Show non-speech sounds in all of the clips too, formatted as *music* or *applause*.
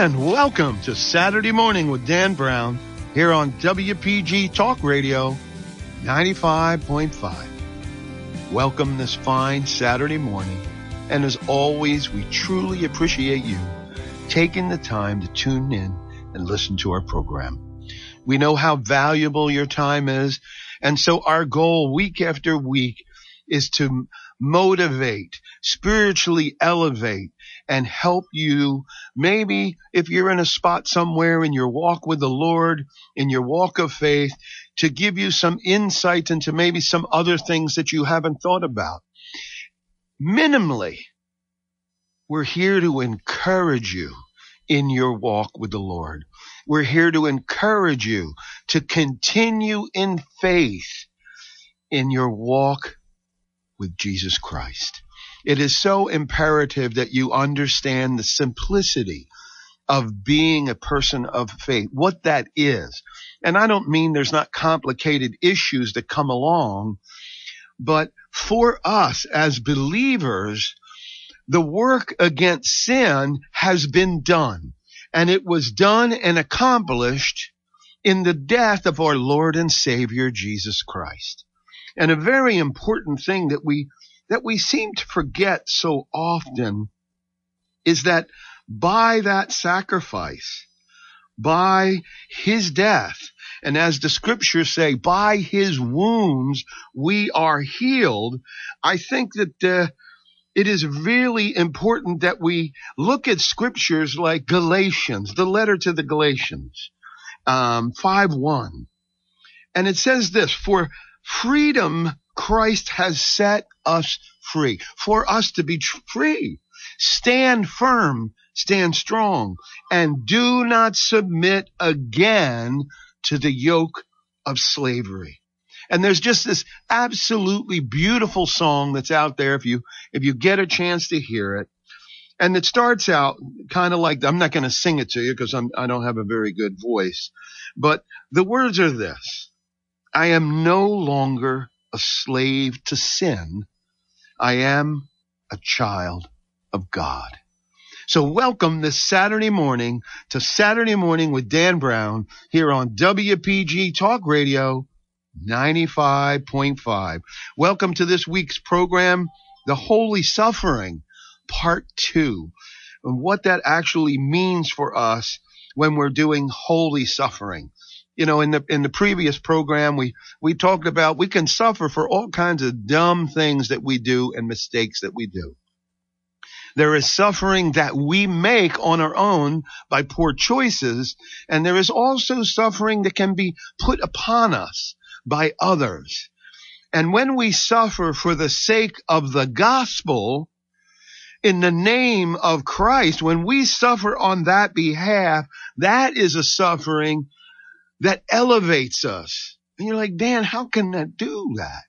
And welcome to Saturday Morning with Dan Brown here on WPG Talk Radio 95.5. Welcome this fine Saturday morning. And as always, we truly appreciate you taking the time to tune in and listen to our program. We know how valuable your time is. And so our goal week after week is to motivate, spiritually elevate, and help you. Maybe if you're in a spot somewhere in your walk with the Lord, in your walk of faith, to give you some insight into maybe some other things that you haven't thought about. Minimally, we're here to encourage you in your walk with the Lord. We're here to encourage you to continue in faith in your walk with Jesus Christ. It is so imperative that you understand the simplicity of being a person of faith, what that is. And I don't mean there's not complicated issues that come along, but for us as believers, the work against sin has been done. And it was done and accomplished in the death of our Lord and Savior Jesus Christ. And a very important thing that we that we seem to forget so often is that by that sacrifice, by his death, and as the scriptures say, by his wounds we are healed. I think that uh, it is really important that we look at scriptures like Galatians, the letter to the Galatians, um, 5 1. And it says this, for freedom Christ has set us free. For us to be free, stand firm, stand strong, and do not submit again to the yoke of slavery. And there's just this absolutely beautiful song that's out there if you if you get a chance to hear it. And it starts out kind of like I'm not going to sing it to you because I'm I don't have a very good voice. But the words are this. I am no longer a slave to sin. I am a child of God. So welcome this Saturday morning to Saturday morning with Dan Brown here on WPG Talk Radio 95.5. Welcome to this week's program, The Holy Suffering, part two, and what that actually means for us when we're doing holy suffering you know, in the in the previous program, we we talked about we can suffer for all kinds of dumb things that we do and mistakes that we do. There is suffering that we make on our own by poor choices, and there is also suffering that can be put upon us by others. And when we suffer for the sake of the gospel, in the name of Christ, when we suffer on that behalf, that is a suffering that elevates us. And you're like, Dan, how can that do that?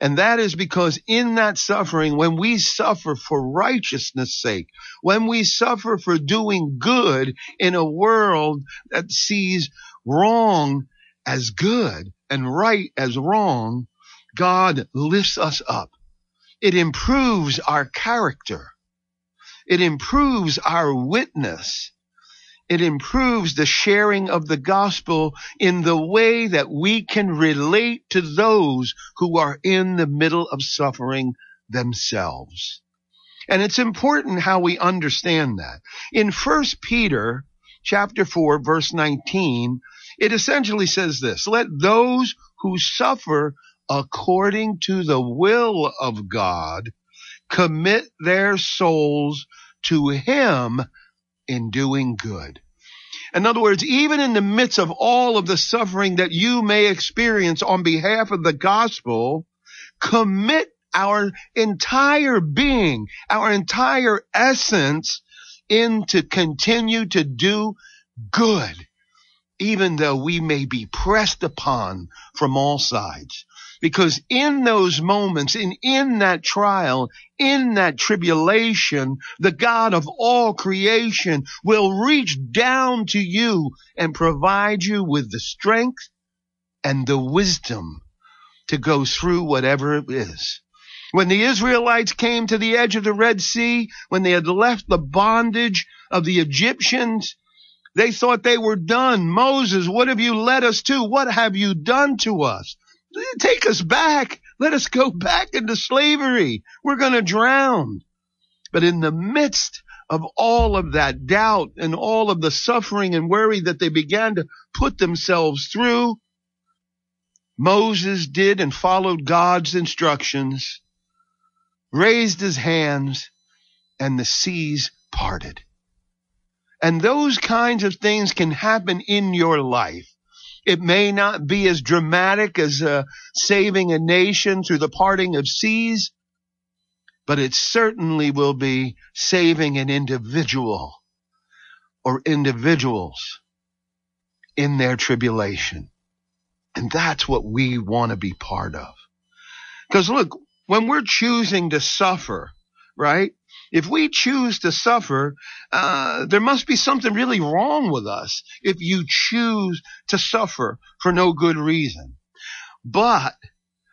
And that is because in that suffering, when we suffer for righteousness sake, when we suffer for doing good in a world that sees wrong as good and right as wrong, God lifts us up. It improves our character. It improves our witness it improves the sharing of the gospel in the way that we can relate to those who are in the middle of suffering themselves. And it's important how we understand that. In 1 Peter chapter 4 verse 19, it essentially says this, let those who suffer according to the will of God commit their souls to him in doing good. In other words, even in the midst of all of the suffering that you may experience on behalf of the gospel, commit our entire being, our entire essence in to continue to do good, even though we may be pressed upon from all sides. Because in those moments, in, in that trial, in that tribulation, the God of all creation will reach down to you and provide you with the strength and the wisdom to go through whatever it is. When the Israelites came to the edge of the Red Sea, when they had left the bondage of the Egyptians, they thought they were done. Moses, what have you led us to? What have you done to us? Take us back. Let us go back into slavery. We're going to drown. But in the midst of all of that doubt and all of the suffering and worry that they began to put themselves through, Moses did and followed God's instructions, raised his hands, and the seas parted. And those kinds of things can happen in your life. It may not be as dramatic as uh, saving a nation through the parting of seas, but it certainly will be saving an individual or individuals in their tribulation. And that's what we want to be part of. Because look, when we're choosing to suffer, right? If we choose to suffer, uh, there must be something really wrong with us if you choose to suffer for no good reason. But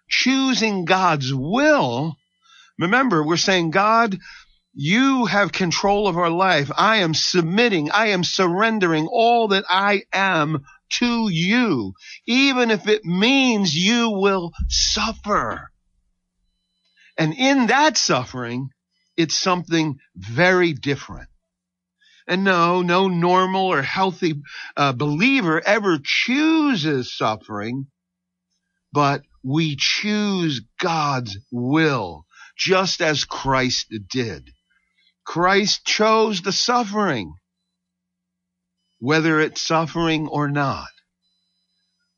choosing God's will, remember, we're saying, God, you have control of our life. I am submitting. I am surrendering all that I am to you, even if it means you will suffer. And in that suffering, it's something very different. And no, no normal or healthy uh, believer ever chooses suffering, but we choose God's will, just as Christ did. Christ chose the suffering, whether it's suffering or not.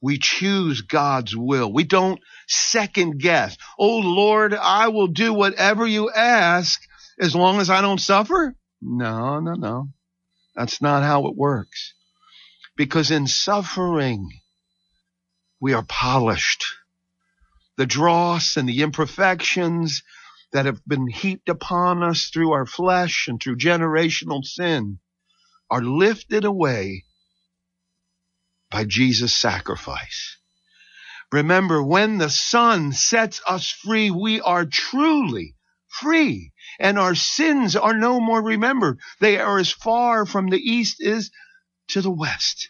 We choose God's will. We don't second guess. Oh Lord, I will do whatever you ask as long as I don't suffer? No, no, no. That's not how it works. Because in suffering, we are polished. The dross and the imperfections that have been heaped upon us through our flesh and through generational sin are lifted away by Jesus' sacrifice. Remember, when the Son sets us free, we are truly free and our sins are no more remembered. They are as far from the east is to the west.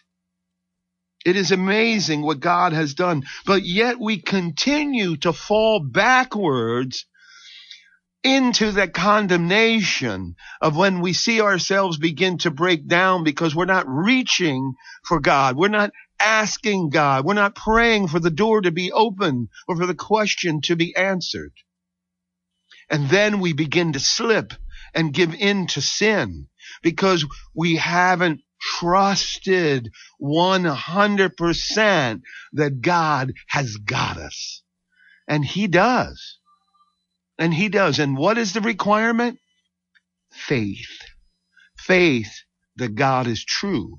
It is amazing what God has done, but yet we continue to fall backwards into the condemnation of when we see ourselves begin to break down because we're not reaching for God. We're not asking God. We're not praying for the door to be open or for the question to be answered. And then we begin to slip and give in to sin because we haven't trusted 100% that God has got us. And He does. And He does. And what is the requirement? Faith. Faith that God is true.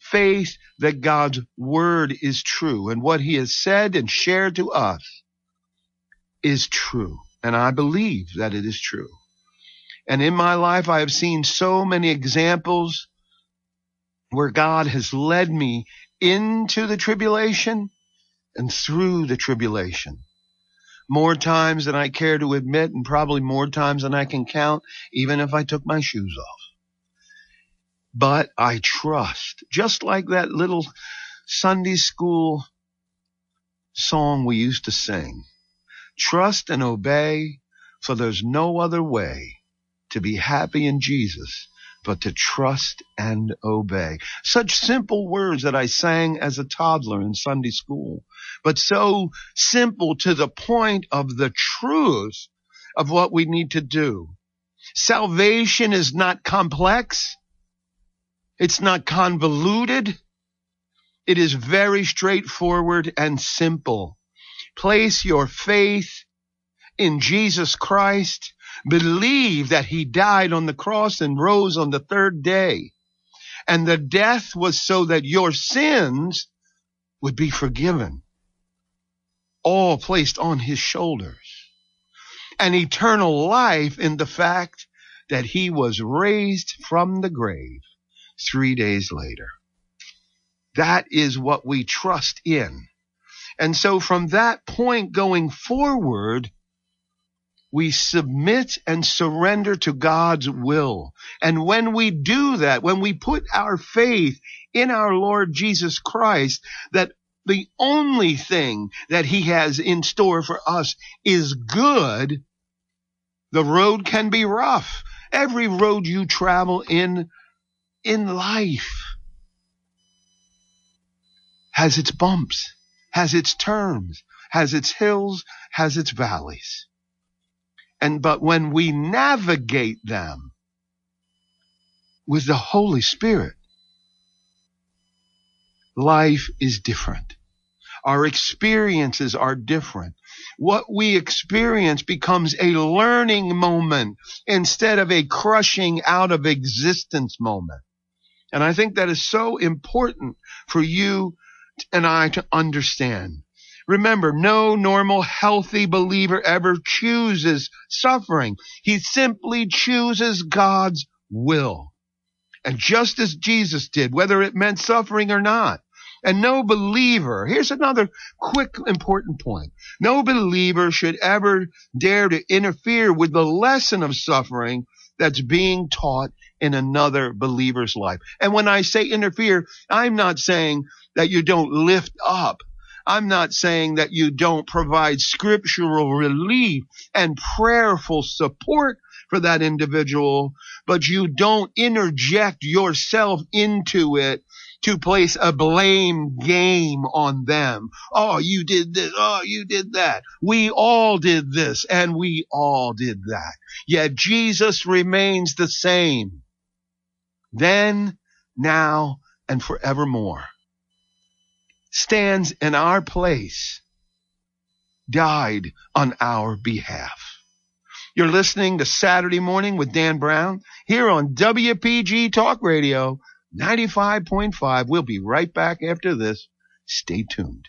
Faith that God's word is true and what He has said and shared to us is true. And I believe that it is true. And in my life, I have seen so many examples where God has led me into the tribulation and through the tribulation. More times than I care to admit, and probably more times than I can count, even if I took my shoes off. But I trust, just like that little Sunday school song we used to sing. Trust and obey, for there's no other way to be happy in Jesus but to trust and obey. Such simple words that I sang as a toddler in Sunday school, but so simple to the point of the truth of what we need to do. Salvation is not complex. It's not convoluted. It is very straightforward and simple. Place your faith in Jesus Christ. believe that he died on the cross and rose on the third day. And the death was so that your sins would be forgiven. All placed on his shoulders. And eternal life in the fact that he was raised from the grave three days later. That is what we trust in. And so from that point going forward, we submit and surrender to God's will. And when we do that, when we put our faith in our Lord Jesus Christ, that the only thing that he has in store for us is good, the road can be rough. Every road you travel in, in life has its bumps, has its turns, has its hills, has its valleys. And but when we navigate them with the Holy Spirit, life is different. Our experiences are different. What we experience becomes a learning moment instead of a crushing out of existence moment. And I think that is so important for you and I to understand. Remember, no normal, healthy believer ever chooses suffering. He simply chooses God's will. And just as Jesus did, whether it meant suffering or not. And no believer, here's another quick important point. No believer should ever dare to interfere with the lesson of suffering that's being taught in another believer's life. And when I say interfere, I'm not saying that you don't lift up. I'm not saying that you don't provide scriptural relief and prayerful support for that individual, but you don't interject yourself into it to place a blame game on them. Oh, you did this. Oh, you did that. We all did this and we all did that. Yet Jesus remains the same. Then, now, and forevermore stands in our place, died on our behalf. You're listening to Saturday Morning with Dan Brown here on WPG Talk Radio 95.5. We'll be right back after this. Stay tuned.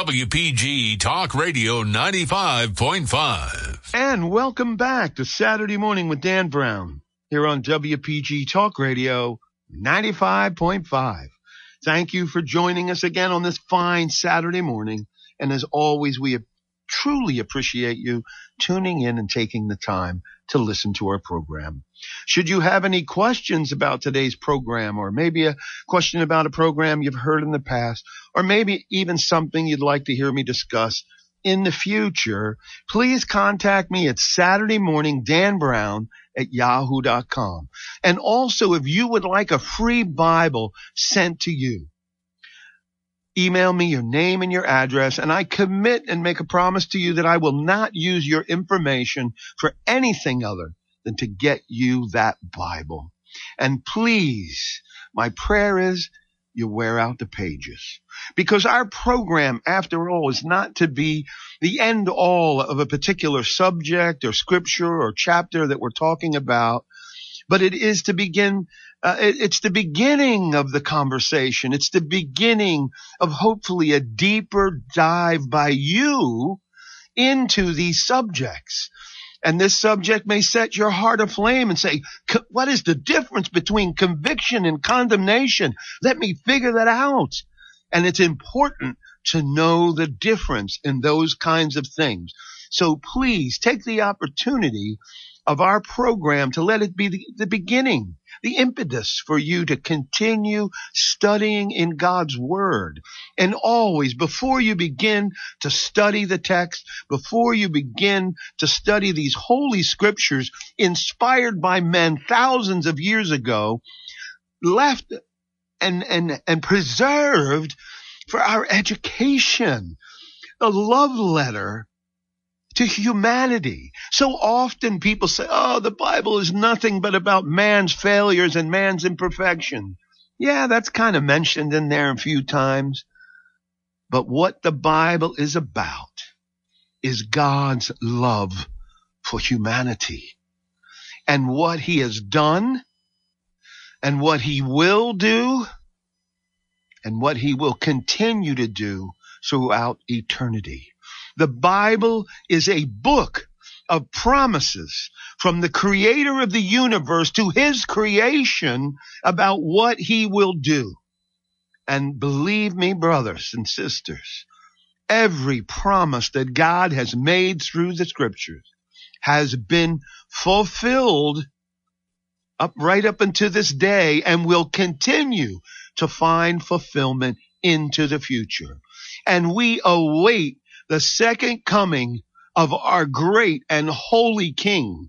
WPG Talk Radio 95.5. And welcome back to Saturday Morning with Dan Brown here on WPG Talk Radio 95.5. Thank you for joining us again on this fine Saturday morning. And as always, we truly appreciate you tuning in and taking the time to listen to our program. Should you have any questions about today's program, or maybe a question about a program you've heard in the past, or maybe even something you'd like to hear me discuss in the future, please contact me at Saturday morning, Dan Brown at yahoo.com. And also, if you would like a free Bible sent to you, email me your name and your address, and I commit and make a promise to you that I will not use your information for anything other than to get you that Bible. And please, my prayer is you wear out the pages. Because our program, after all, is not to be the end all of a particular subject or scripture or chapter that we're talking about, but it is to begin uh, it, it's the beginning of the conversation. It's the beginning of hopefully a deeper dive by you into these subjects. And this subject may set your heart aflame and say, what is the difference between conviction and condemnation? Let me figure that out. And it's important to know the difference in those kinds of things. So please take the opportunity of our program to let it be the, the beginning the impetus for you to continue studying in God's Word. And always, before you begin to study the text, before you begin to study these holy scriptures inspired by men thousands of years ago, left and, and, and preserved for our education, the love letter to humanity. So often people say, oh, the Bible is nothing but about man's failures and man's imperfection. Yeah, that's kind of mentioned in there a few times. But what the Bible is about is God's love for humanity and what he has done and what he will do and what he will continue to do throughout eternity. The Bible is a book of promises from the creator of the universe to his creation about what he will do. And believe me, brothers and sisters, every promise that God has made through the scriptures has been fulfilled up right up until this day and will continue to find fulfillment into the future. And we await the second coming of our great and holy King,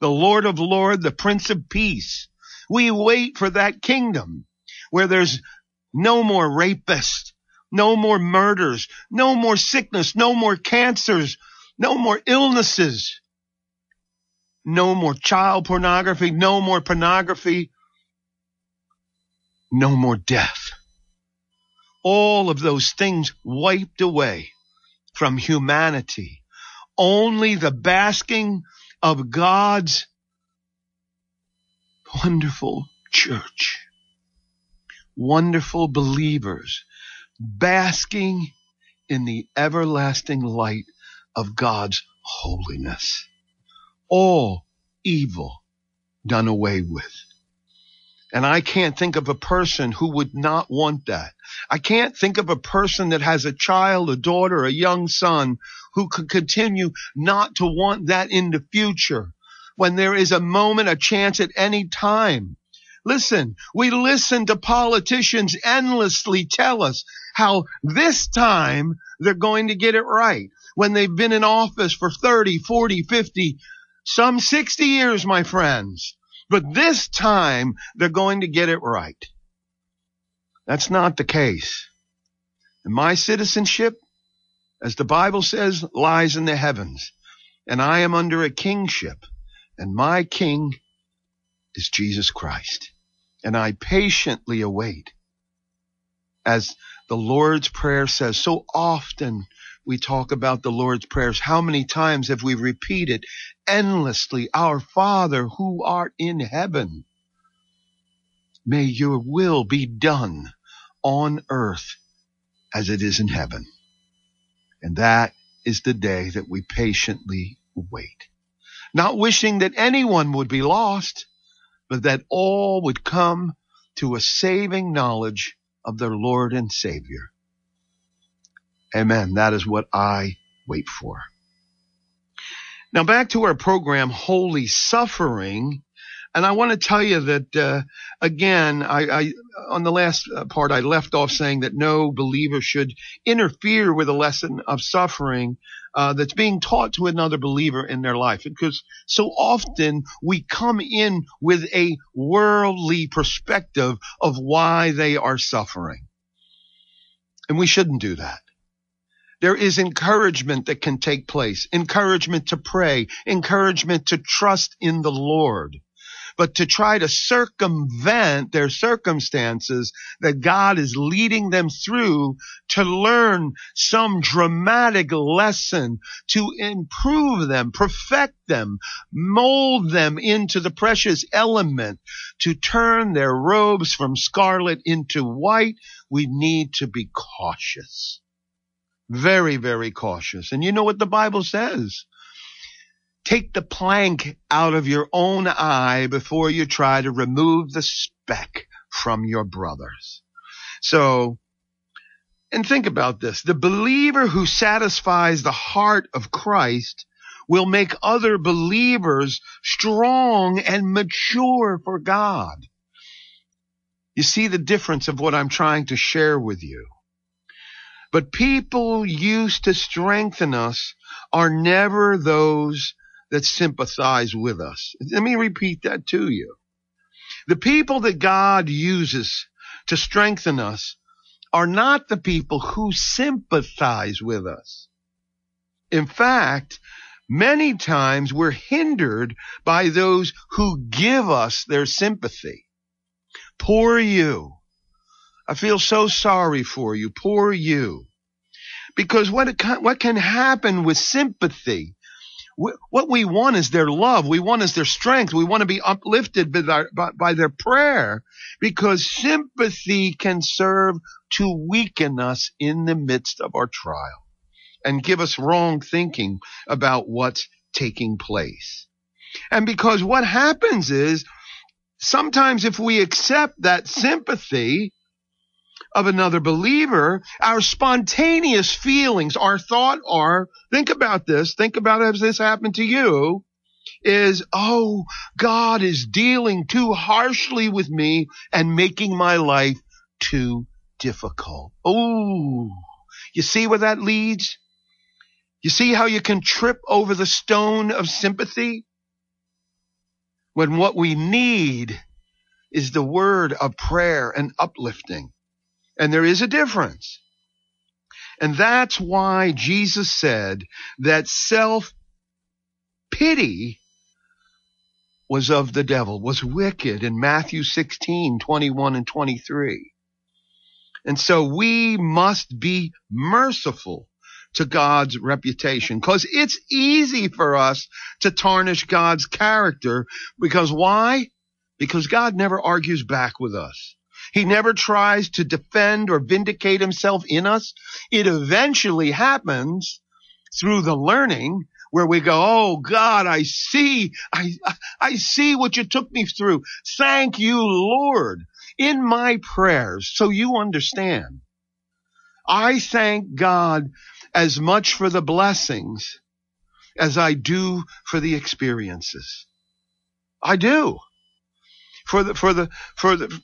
the Lord of Lords, the Prince of Peace. We wait for that kingdom where there's no more rapists, no more murders, no more sickness, no more cancers, no more illnesses, no more child pornography, no more pornography, no more death. All of those things wiped away from humanity. Only the basking of God's wonderful church, wonderful believers, basking in the everlasting light of God's holiness. All evil done away with. And I can't think of a person who would not want that. I can't think of a person that has a child, a daughter, a young son who could continue not to want that in the future when there is a moment, a chance at any time. Listen, we listen to politicians endlessly tell us how this time they're going to get it right when they've been in office for 30, 40, 50, some 60 years, my friends. But this time they're going to get it right. That's not the case. And my citizenship, as the Bible says, lies in the heavens. And I am under a kingship. And my king is Jesus Christ. And I patiently await. As the Lord's Prayer says, so often we talk about the Lord's prayers. How many times have we repeated endlessly, Our Father who art in heaven? May your will be done on earth as it is in heaven. And that is the day that we patiently wait. Not wishing that anyone would be lost, but that all would come to a saving knowledge of their Lord and Savior. Amen. That is what I wait for. Now back to our program, Holy Suffering. And I want to tell you that, uh, again, I, I, on the last uh, part, I left off saying that no believer should interfere with a lesson of suffering uh, that's being taught to another believer in their life. Because so often we come in with a worldly perspective of why they are suffering. And we shouldn't do that. There is encouragement that can take place, encouragement to pray, encouragement to trust in the Lord. But to try to circumvent their circumstances that God is leading them through to learn some dramatic lesson to improve them, perfect them, mold them into the precious element, to turn their robes from scarlet into white, we need to be cautious very, very cautious. And you know what the Bible says? take the plank out of your own eye before you try to remove the speck from your brothers. So, and think about this. The believer who satisfies the heart of Christ will make other believers strong and mature for God. You see the difference of what I'm trying to share with you. But people used to strengthen us are never those that sympathize with us. Let me repeat that to you. The people that God uses to strengthen us are not the people who sympathize with us. In fact, many times we're hindered by those who give us their sympathy. Poor you. I feel so sorry for you. Poor you. Because what, it, what can happen with sympathy? What we want is their love. We want is their strength. We want to be uplifted by by, by their prayer because sympathy can serve to weaken us in the midst of our trial and give us wrong thinking about what's taking place. And because what happens is sometimes if we accept that sympathy of another believer, our spontaneous feelings, our thought are, think about this, think about as this happened to you, is, oh, God is dealing too harshly with me and making my life too difficult. Oh, you see where that leads? You see how you can trip over the stone of sympathy? when what we need is the word of prayer and uplifting. And there is a difference. And that's why Jesus said that self pity was of the devil, was wicked in Matthew 16, 21 and 23. And so we must be merciful to God's reputation. Cause it's easy for us to tarnish God's character because why? Because God never argues back with us. He never tries to defend or vindicate himself in us. It eventually happens through the learning where we go, Oh God, I see, I, I see what you took me through. Thank you, Lord, in my prayers. So you understand. I thank God as much for the blessings as I do for the experiences. I do. For the, for the, for the,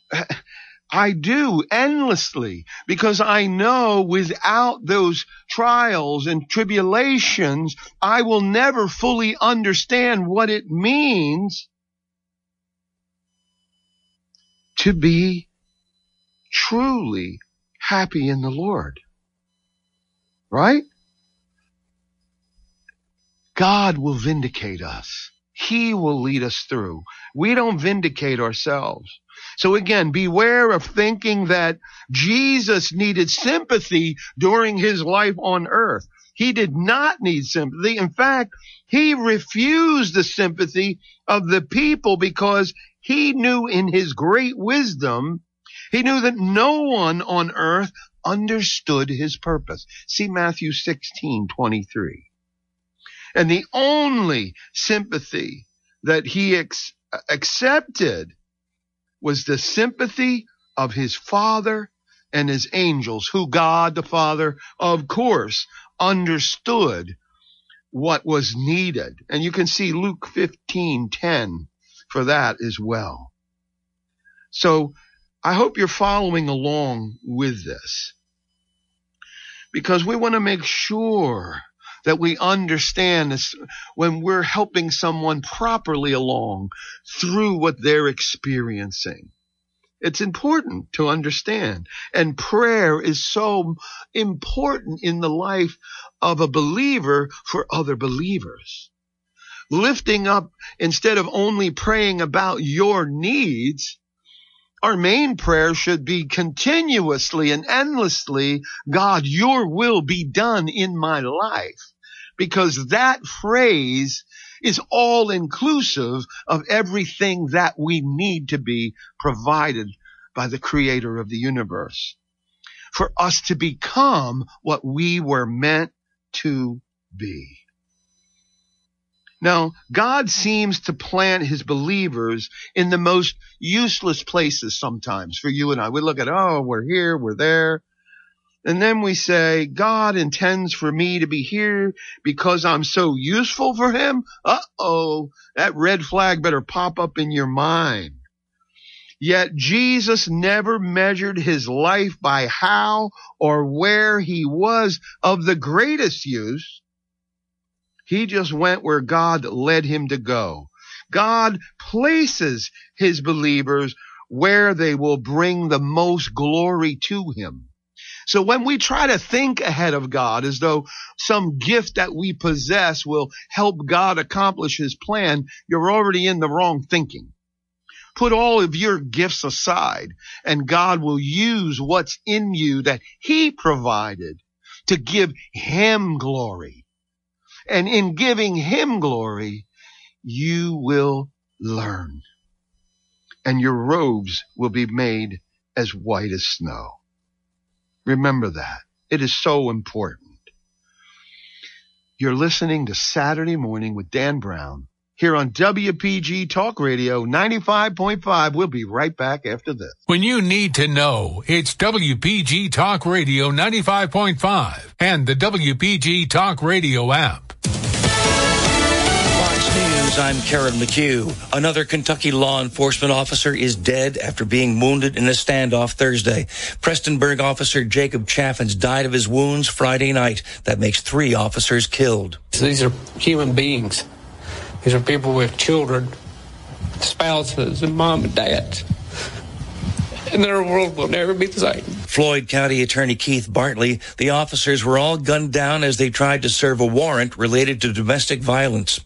I do endlessly because I know without those trials and tribulations, I will never fully understand what it means to be truly happy in the Lord. Right? God will vindicate us. He will lead us through. We don't vindicate ourselves. So again, beware of thinking that Jesus needed sympathy during his life on earth. He did not need sympathy. In fact, he refused the sympathy of the people because he knew in his great wisdom, he knew that no one on earth understood his purpose. See Matthew 16, 23. And the only sympathy that he ex- accepted was the sympathy of his father and his angels, who God the Father, of course, understood what was needed. And you can see Luke 15, 10 for that as well. So I hope you're following along with this because we want to make sure that we understand this when we're helping someone properly along through what they're experiencing. It's important to understand. And prayer is so important in the life of a believer for other believers. Lifting up instead of only praying about your needs, our main prayer should be continuously and endlessly, God, your will be done in my life. Because that phrase is all inclusive of everything that we need to be provided by the creator of the universe. For us to become what we were meant to be. Now, God seems to plant his believers in the most useless places sometimes for you and I. We look at, oh, we're here, we're there. And then we say, God intends for me to be here because I'm so useful for him. Uh oh, that red flag better pop up in your mind. Yet Jesus never measured his life by how or where he was of the greatest use. He just went where God led him to go. God places his believers where they will bring the most glory to him. So when we try to think ahead of God as though some gift that we possess will help God accomplish his plan, you're already in the wrong thinking. Put all of your gifts aside and God will use what's in you that he provided to give him glory. And in giving him glory, you will learn and your robes will be made as white as snow. Remember that. It is so important. You're listening to Saturday Morning with Dan Brown here on WPG Talk Radio 95.5. We'll be right back after this. When you need to know, it's WPG Talk Radio 95.5 and the WPG Talk Radio app. News, I'm Karen McHugh. Another Kentucky law enforcement officer is dead after being wounded in a standoff Thursday. Prestonsburg officer Jacob Chaffins died of his wounds Friday night. That makes three officers killed. These are human beings. These are people with children, spouses, and mom and dads and their world will never be the same. Floyd County Attorney Keith Bartley, the officers were all gunned down as they tried to serve a warrant related to domestic violence.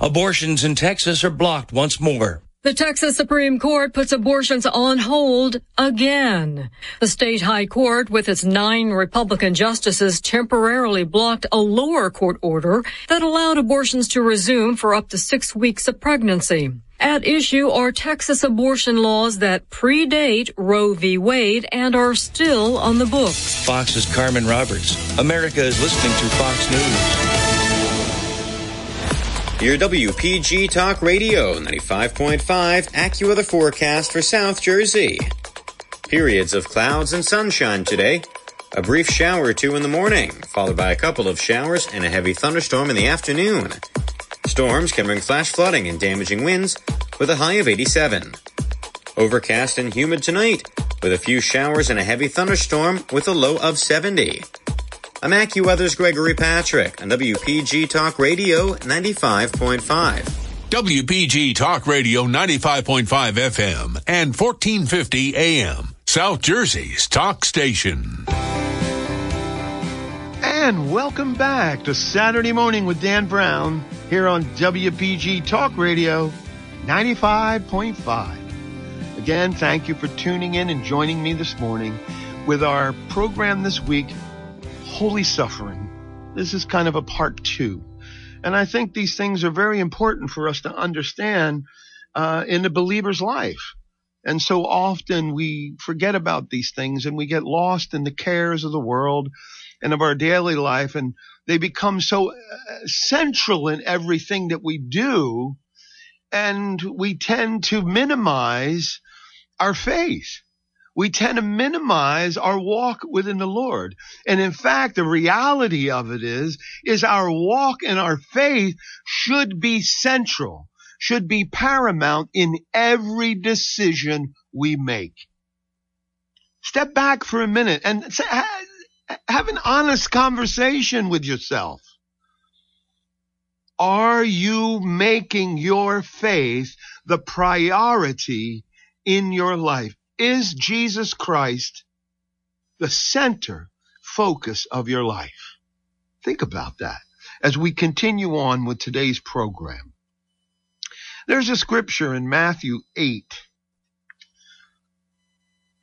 Abortions in Texas are blocked once more. The Texas Supreme Court puts abortions on hold again. The state high court, with its nine Republican justices, temporarily blocked a lower court order that allowed abortions to resume for up to six weeks of pregnancy. At issue are Texas abortion laws that predate Roe v. Wade and are still on the books. Fox's Carmen Roberts. America is listening to Fox News. Your WPG Talk Radio 95.5 AccuWeather forecast for South Jersey. Periods of clouds and sunshine today. A brief shower or two in the morning, followed by a couple of showers and a heavy thunderstorm in the afternoon. Storms can bring flash flooding and damaging winds with a high of 87. Overcast and humid tonight with a few showers and a heavy thunderstorm with a low of 70. I'm AccuWeather's Gregory Patrick on WPG Talk Radio 95.5. WPG Talk Radio 95.5 FM and 1450 AM, South Jersey's talk station. And welcome back to Saturday Morning with Dan Brown here on WPG Talk Radio 95.5. Again, thank you for tuning in and joining me this morning with our program this week holy suffering. This is kind of a part two. And I think these things are very important for us to understand uh, in the believer's life. And so often we forget about these things and we get lost in the cares of the world and of our daily life. And they become so uh, central in everything that we do. And we tend to minimize our faith we tend to minimize our walk within the Lord. And in fact, the reality of it is, is our walk and our faith should be central, should be paramount in every decision we make. Step back for a minute and have an honest conversation with yourself. Are you making your faith the priority in your life? Is Jesus Christ the center focus of your life? Think about that as we continue on with today's program. There's a scripture in Matthew 8,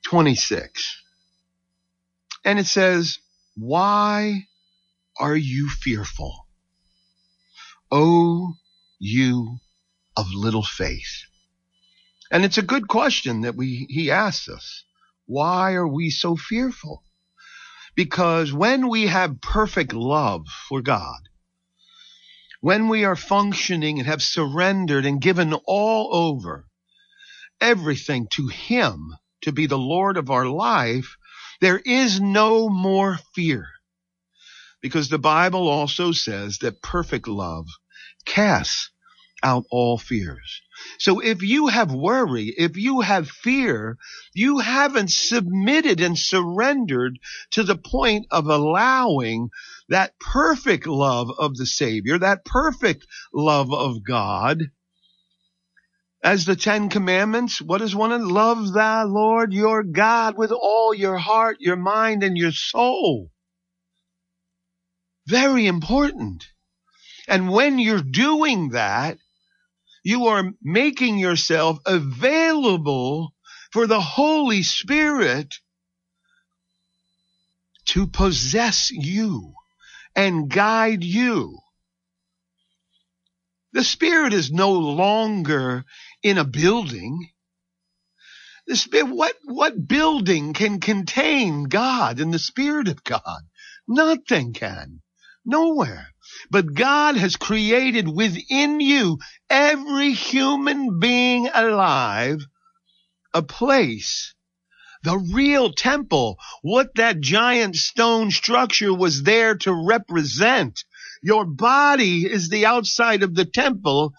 26. And it says, Why are you fearful? O you of little faith. And it's a good question that we, he asks us. Why are we so fearful? Because when we have perfect love for God, when we are functioning and have surrendered and given all over, everything to Him to be the Lord of our life, there is no more fear. Because the Bible also says that perfect love casts out all fears. So if you have worry, if you have fear, you haven't submitted and surrendered to the point of allowing that perfect love of the Savior, that perfect love of God. As the Ten Commandments, what is one of love thy Lord your God with all your heart, your mind, and your soul. Very important. And when you're doing that, you are making yourself available for the Holy Spirit to possess you and guide you. The Spirit is no longer in a building. The Spirit, what, what building can contain God and the Spirit of God? Nothing can. Nowhere. But God has created within you, every human being alive, a place, the real temple, what that giant stone structure was there to represent. Your body is the outside of the temple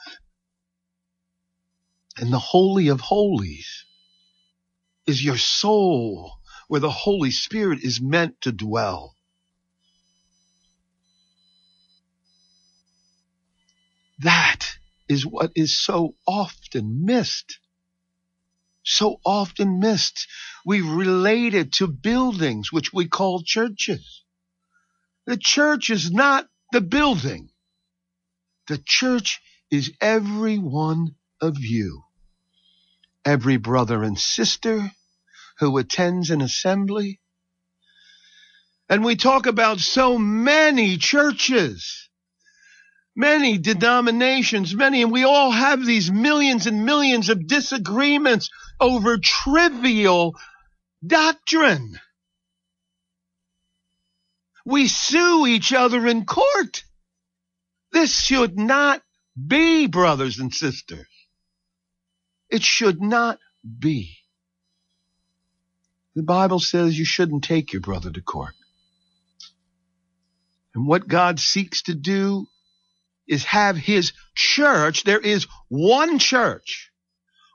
and the Holy of Holies is your soul where the Holy Spirit is meant to dwell. That is what is so often missed. So often missed. We relate it to buildings, which we call churches. The church is not the building. The church is every one of you. Every brother and sister who attends an assembly. And we talk about so many churches many denominations, many, and we all have these millions and millions of disagreements over trivial doctrine. We sue each other in court. This should not be, brothers and sisters. It should not be. The Bible says you shouldn't take your brother to court. And what God seeks to do is have his church. There is one church,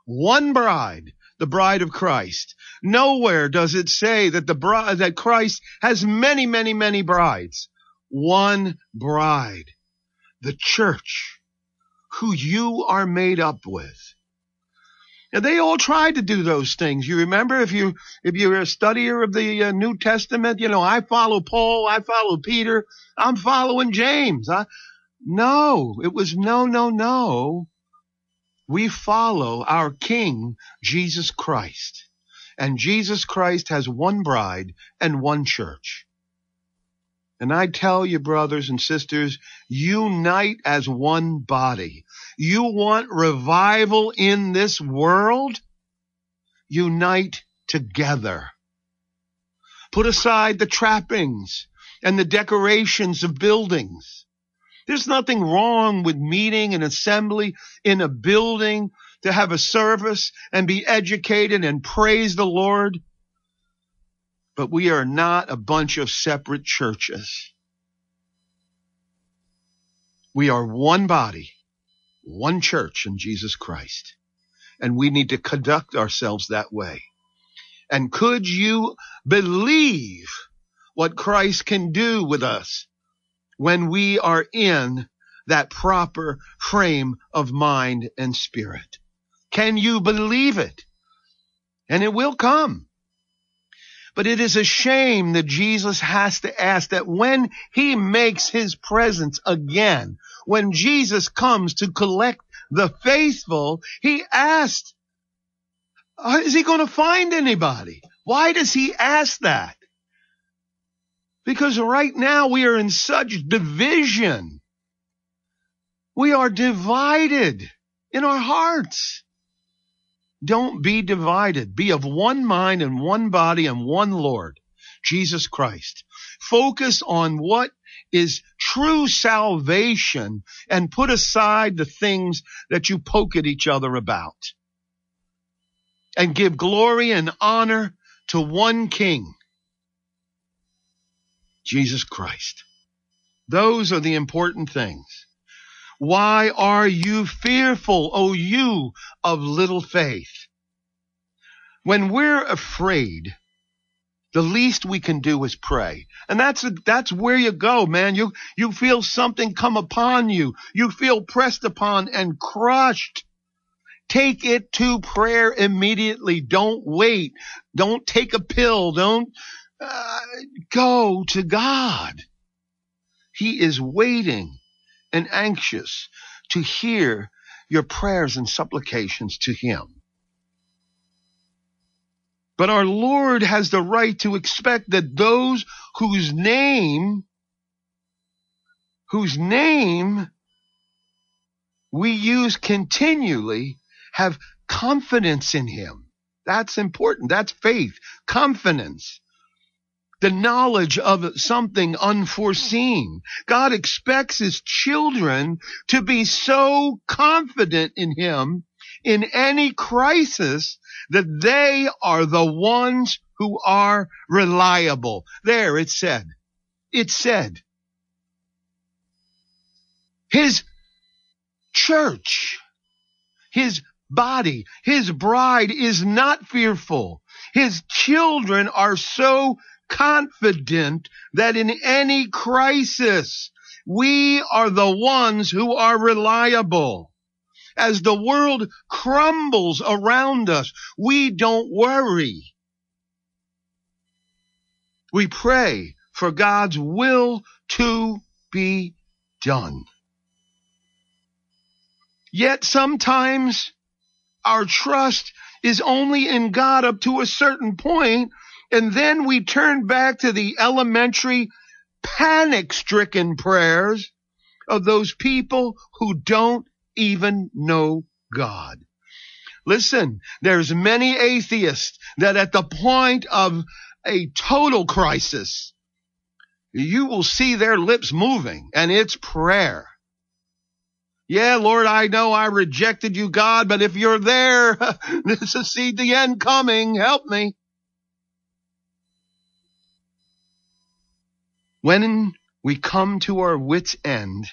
one bride, the bride of Christ. Nowhere does it say that the bride, that Christ has many, many, many brides. One bride, the church, who you are made up with. And they all tried to do those things. You remember if you if you're a studier of the uh, New Testament, you know I follow Paul, I follow Peter, I'm following James. I, no, it was no, no, no. We follow our King, Jesus Christ. And Jesus Christ has one bride and one church. And I tell you, brothers and sisters, unite as one body. You want revival in this world? Unite together. Put aside the trappings and the decorations of buildings there's nothing wrong with meeting an assembly in a building to have a service and be educated and praise the Lord. But we are not a bunch of separate churches. We are one body, one church in Jesus Christ. And we need to conduct ourselves that way. And could you believe what Christ can do with us when we are in that proper frame of mind and spirit. Can you believe it? And it will come. But it is a shame that Jesus has to ask that when he makes his presence again, when Jesus comes to collect the faithful, he asked, uh, is he going to find anybody? Why does he ask that? Because right now we are in such division. We are divided in our hearts. Don't be divided. Be of one mind and one body and one Lord, Jesus Christ. Focus on what is true salvation and put aside the things that you poke at each other about and give glory and honor to one King, Jesus Christ. Those are the important things. Why are you fearful, O you of little faith? When we're afraid, the least we can do is pray. And that's, that's where you go, man. You, you feel something come upon you. You feel pressed upon and crushed. Take it to prayer immediately. Don't wait. Don't take a pill. Don't go to God. He is waiting and anxious to hear your prayers and supplications to Him. But our Lord has the right to expect that those whose name, whose name we use continually have confidence in him. That's important. That's faith, confidence, the knowledge of something unforeseen. God expects his children to be so confident in him in any crisis that they are the ones who are reliable. There it said. It said. His church, his body, his bride is not fearful. His children are so confident that in any crisis, we are the ones who are reliable as the world crumbles around us, we don't worry. We pray for God's will to be done. Yet sometimes our trust is only in God up to a certain point, and then we turn back to the elementary panic stricken prayers of those people who don't even know God. Listen, there's many atheists that at the point of a total crisis, you will see their lips moving and it's prayer. Yeah, Lord, I know I rejected you, God, but if you're there, *laughs* this is see the end coming. Help me. When we come to our wits end,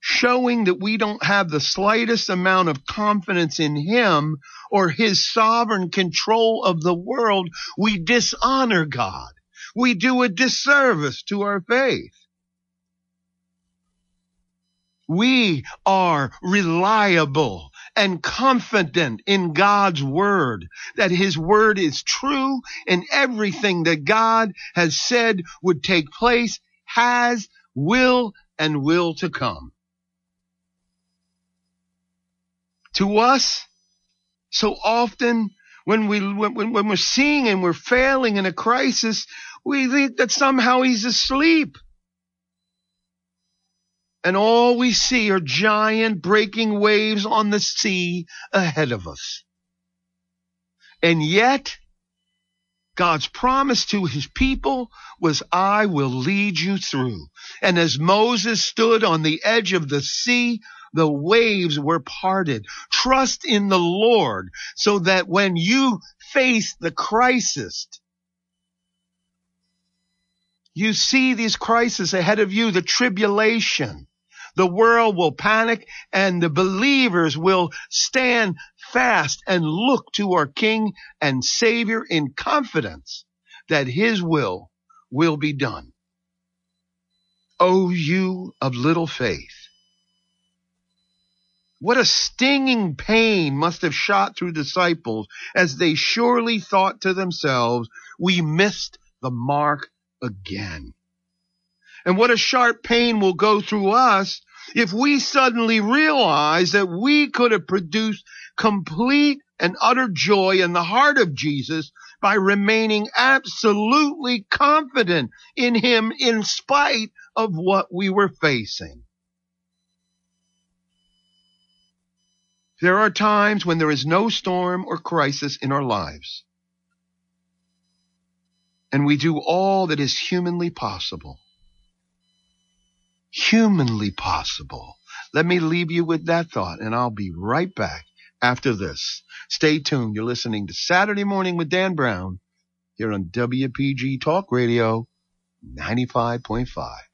showing that we don't have the slightest amount of confidence in him or his sovereign control of the world, we dishonor God. We do a disservice to our faith. We are reliable and confident in God's word, that his word is true and everything that God has said would take place has, will, and will to come. to us so often when we when, when we're seeing and we're failing in a crisis we think that somehow he's asleep and all we see are giant breaking waves on the sea ahead of us and yet God's promise to his people was, I will lead you through. And as Moses stood on the edge of the sea, the waves were parted. Trust in the Lord so that when you face the crisis, you see these crises ahead of you, the tribulation. The world will panic and the believers will stand fast and look to our King and Savior in confidence that His will will be done. O you of little faith, what a stinging pain must have shot through disciples as they surely thought to themselves, we missed the mark again. And what a sharp pain will go through us if we suddenly realize that we could have produced complete and utter joy in the heart of Jesus by remaining absolutely confident in him in spite of what we were facing. There are times when there is no storm or crisis in our lives. And we do all that is humanly possible humanly possible. Let me leave you with that thought, and I'll be right back after this. Stay tuned. You're listening to Saturday Morning with Dan Brown here on WPG Talk Radio 95.5.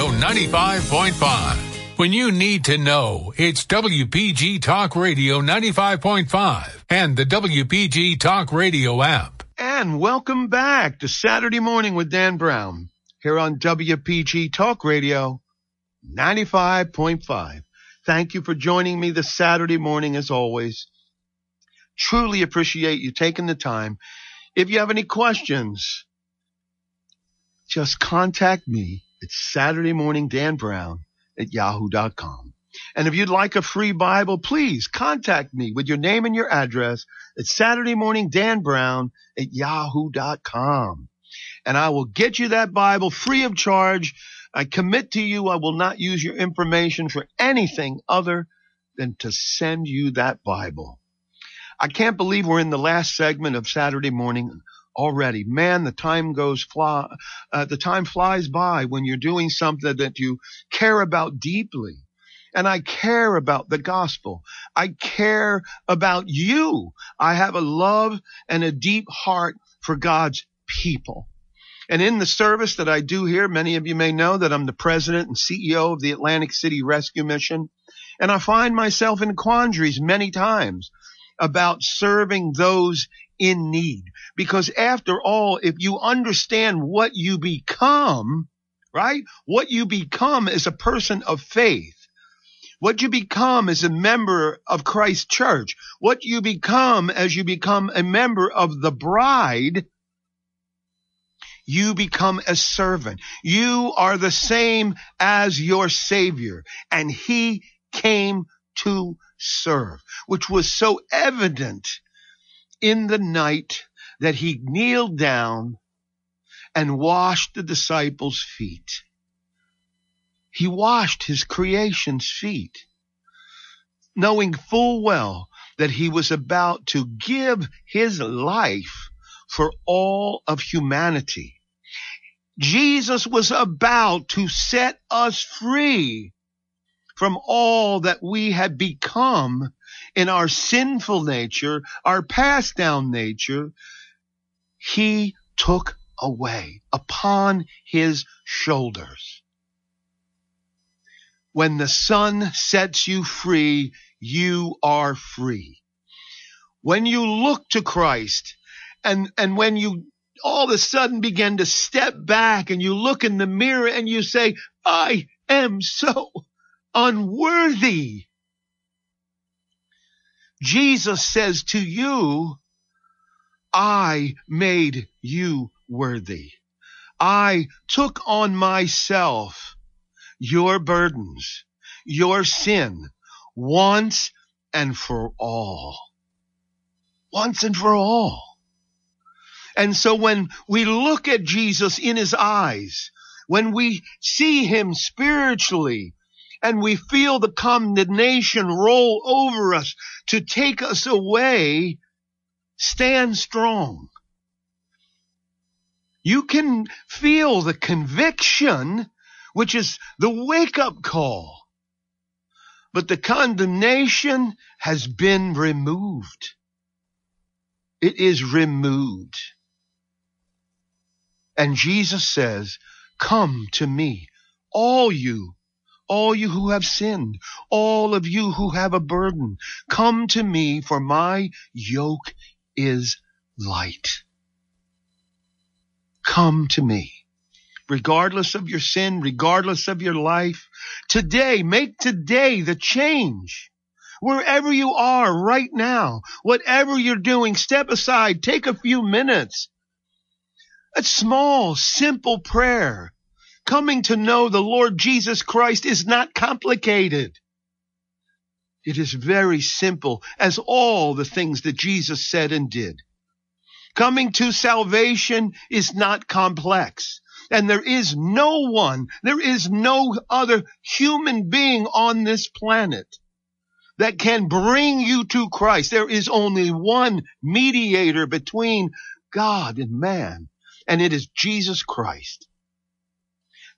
95.5. When you need to know, it's WPG Talk Radio 95.5 and the WPG Talk Radio app. And welcome back to Saturday Morning with Dan Brown here on WPG Talk Radio 95.5. Thank you for joining me this Saturday morning as always. Truly appreciate you taking the time. If you have any questions, just contact me it's Saturday morning Dan Brown at yahoo.com. And if you'd like a free Bible, please contact me with your name and your address. It's Saturday morning Dan Brown at yahoo.com. And I will get you that Bible free of charge. I commit to you I will not use your information for anything other than to send you that Bible. I can't believe we're in the last segment of Saturday morning already. Man, the time goes fly, uh, the time flies by when you're doing something that you care about deeply. And I care about the gospel. I care about you. I have a love and a deep heart for God's people. And in the service that I do here, many of you may know that I'm the president and CEO of the Atlantic City Rescue Mission. And I find myself in quandaries many times about serving those in need. Because after all, if you understand what you become, right? What you become is a person of faith. What you become as a member of Christ church. What you become as you become a member of the bride. You become a servant. You are the same as your savior and he came to serve, which was so evident in the night that he kneeled down and washed the disciples' feet. He washed his creation's feet, knowing full well that he was about to give his life for all of humanity. Jesus was about to set us free from all that we had become in our sinful nature, our passed down nature, he took away upon his shoulders. When the sun sets you free, you are free. When you look to Christ and, and when you all of a sudden begin to step back and you look in the mirror and you say, I am so unworthy. Jesus says to you, I made you worthy. I took on myself your burdens, your sin once and for all. Once and for all. And so when we look at Jesus in his eyes, when we see him spiritually, and we feel the condemnation roll over us to take us away, stand strong. You can feel the conviction, which is the wake up call. But the condemnation has been removed. It is removed. And Jesus says, come to me, all you all you who have sinned, all of you who have a burden, come to me for my yoke is light. Come to me. Regardless of your sin, regardless of your life, today, make today the change. Wherever you are right now, whatever you're doing, step aside, take a few minutes. A small, simple prayer Coming to know the Lord Jesus Christ is not complicated. It is very simple as all the things that Jesus said and did. Coming to salvation is not complex. And there is no one, there is no other human being on this planet that can bring you to Christ. There is only one mediator between God and man, and it is Jesus Christ.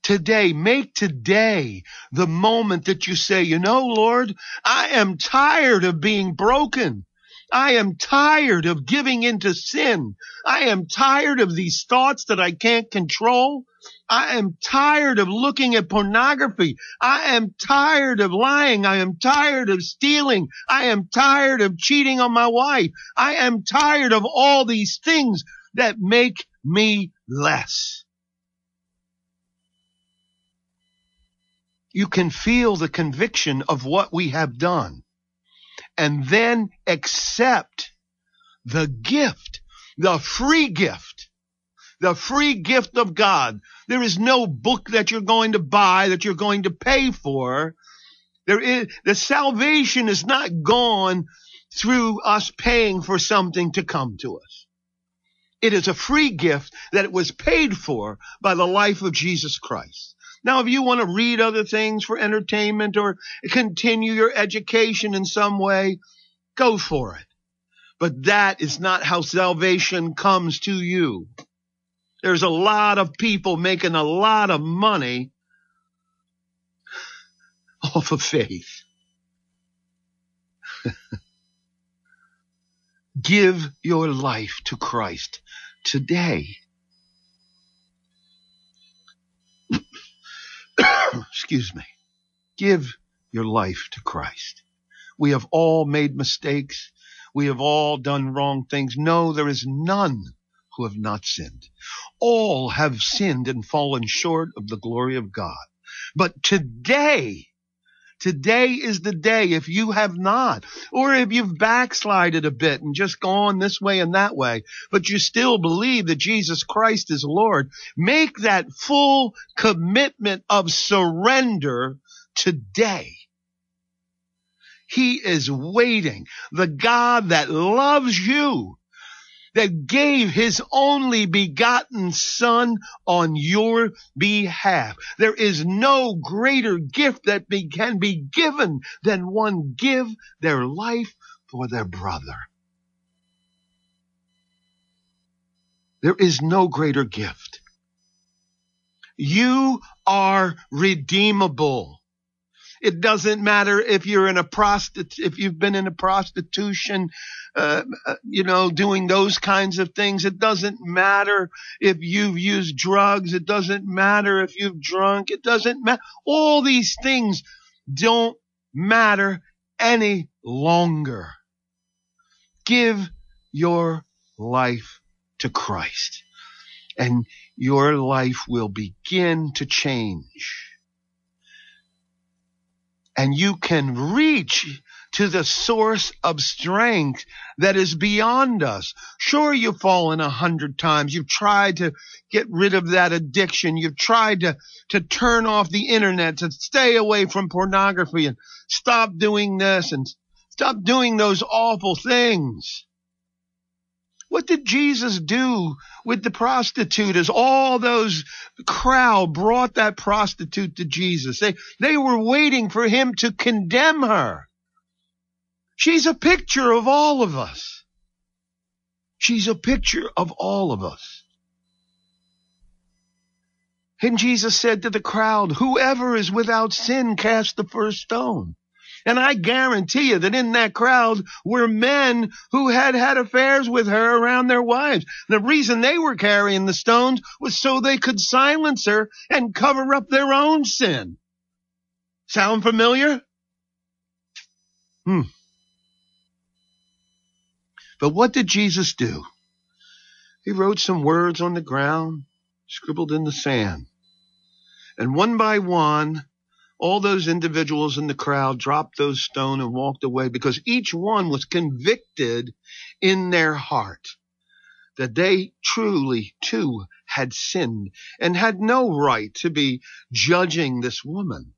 Today, make today the moment that you say, you know, Lord, I am tired of being broken. I am tired of giving into sin. I am tired of these thoughts that I can't control. I am tired of looking at pornography. I am tired of lying. I am tired of stealing. I am tired of cheating on my wife. I am tired of all these things that make me less. You can feel the conviction of what we have done and then accept the gift, the free gift, the free gift of God. There is no book that you're going to buy that you're going to pay for. There is, the salvation is not gone through us paying for something to come to us. It is a free gift that was paid for by the life of Jesus Christ. Now, if you want to read other things for entertainment or continue your education in some way, go for it. But that is not how salvation comes to you. There's a lot of people making a lot of money off of faith. *laughs* Give your life to Christ today. *coughs* Excuse me. Give your life to Christ. We have all made mistakes. We have all done wrong things. No, there is none who have not sinned. All have sinned and fallen short of the glory of God. But today, Today is the day if you have not, or if you've backslided a bit and just gone this way and that way, but you still believe that Jesus Christ is Lord, make that full commitment of surrender today. He is waiting. The God that loves you that gave his only begotten son on your behalf. There is no greater gift that be, can be given than one give their life for their brother. There is no greater gift. You are redeemable. It doesn't matter if you're in a prostitute, if you've been in a prostitution, uh, uh, you know, doing those kinds of things. It doesn't matter if you've used drugs. It doesn't matter if you've drunk. It doesn't matter. All these things don't matter any longer. Give your life to Christ and your life will begin to change and you can reach to the source of strength that is beyond us. Sure, you've fallen a hundred times. You've tried to get rid of that addiction. You've tried to, to turn off the internet, to stay away from pornography and stop doing this and stop doing those awful things. What did Jesus do with the prostitute as all those crowd brought that prostitute to Jesus? They, they were waiting for him to condemn her. She's a picture of all of us. She's a picture of all of us. And Jesus said to the crowd, whoever is without sin cast the first stone. And I guarantee you that in that crowd were men who had had affairs with her around their wives. The reason they were carrying the stones was so they could silence her and cover up their own sin. Sound familiar? Hmm. But what did Jesus do? He wrote some words on the ground, scribbled in the sand. And one by one, all those individuals in the crowd dropped those stones and walked away because each one was convicted in their heart that they truly too had sinned and had no right to be judging this woman.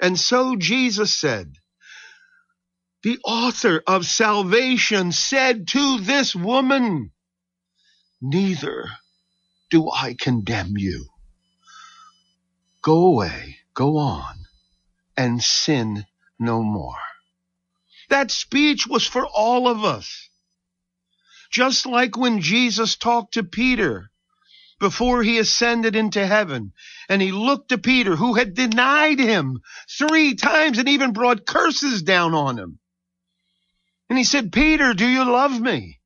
And so Jesus said, the author of salvation said to this woman, neither do I condemn you. Go away, go on, and sin no more. That speech was for all of us. Just like when Jesus talked to Peter before he ascended into heaven and he looked to Peter who had denied him three times and even brought curses down on him. And he said, Peter, do you love me?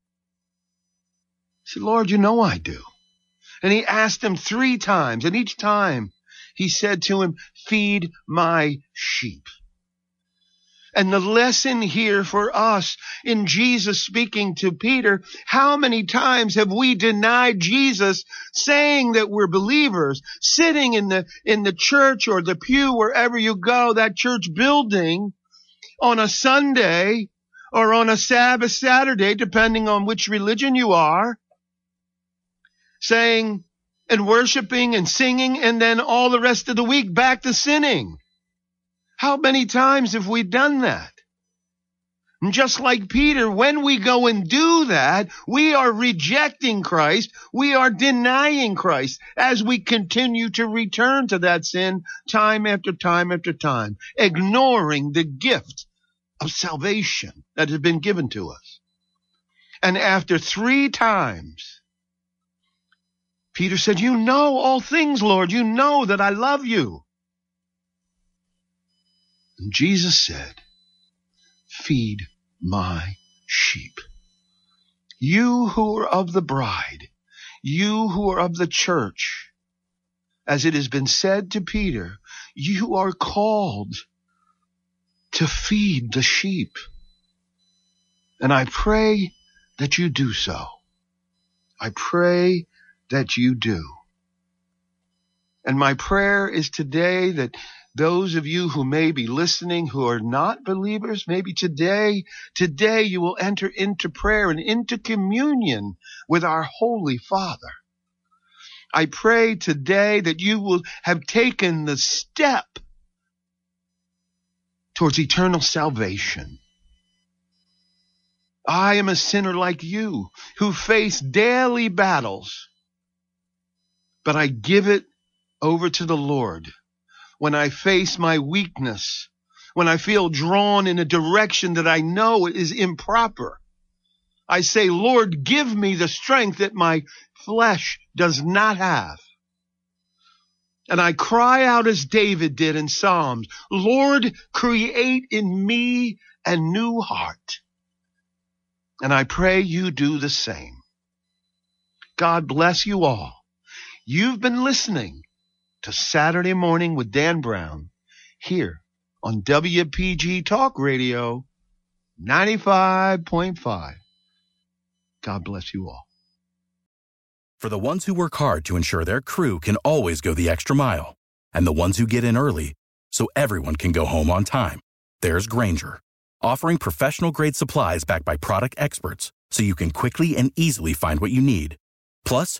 He said, Lord, you know I do. And he asked him three times and each time he said to him, feed my sheep. And the lesson here for us in Jesus speaking to Peter, how many times have we denied Jesus saying that we're believers, sitting in the, in the church or the pew, wherever you go, that church building on a Sunday or on a Sabbath Saturday, depending on which religion you are, saying and worshiping and singing and then all the rest of the week back to sinning. How many times have we done that? And just like Peter, when we go and do that, we are rejecting Christ. We are denying Christ as we continue to return to that sin time after time after time, ignoring the gift of salvation that has been given to us. And after three times, Peter said, you know all things, Lord. You know that I love you. And Jesus said, feed my sheep. You who are of the bride, you who are of the church, as it has been said to Peter, you are called to feed the sheep. And I pray that you do so. I pray that you do. And my prayer is today that those of you who may be listening who are not believers, maybe today, today you will enter into prayer and into communion with our Holy Father. I pray today that you will have taken the step towards eternal salvation. I am a sinner like you who face daily battles, but I give it over to the Lord when I face my weakness, when I feel drawn in a direction that I know is improper. I say, Lord, give me the strength that my flesh does not have. And I cry out as David did in Psalms, Lord, create in me a new heart. And I pray you do the same. God bless you all. You've been listening to Saturday Morning with Dan Brown here on WPG Talk Radio 95.5. God bless you all. For the ones who work hard to ensure their crew can always go the extra mile, and the ones who get in early so everyone can go home on time, there's Grainger, offering professional grade supplies backed by product experts so you can quickly and easily find what you need. Plus,